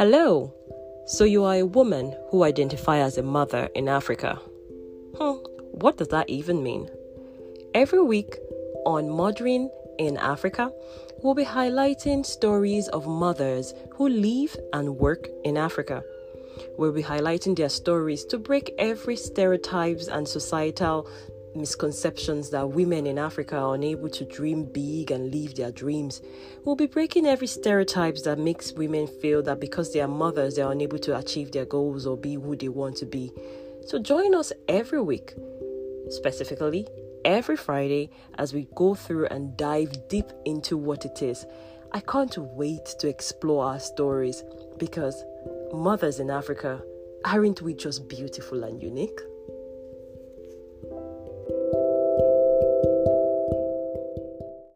Hello. So you are a woman who identify as a mother in Africa. Hmm, what does that even mean? Every week on Mothering in Africa, we'll be highlighting stories of mothers who live and work in Africa. We'll be highlighting their stories to break every stereotypes and societal misconceptions that women in Africa are unable to dream big and live their dreams. We'll be breaking every stereotypes that makes women feel that because they are mothers, they are unable to achieve their goals or be who they want to be. So join us every week, specifically every Friday, as we go through and dive deep into what it is. I can't wait to explore our stories because mothers in Africa aren't we just beautiful and unique?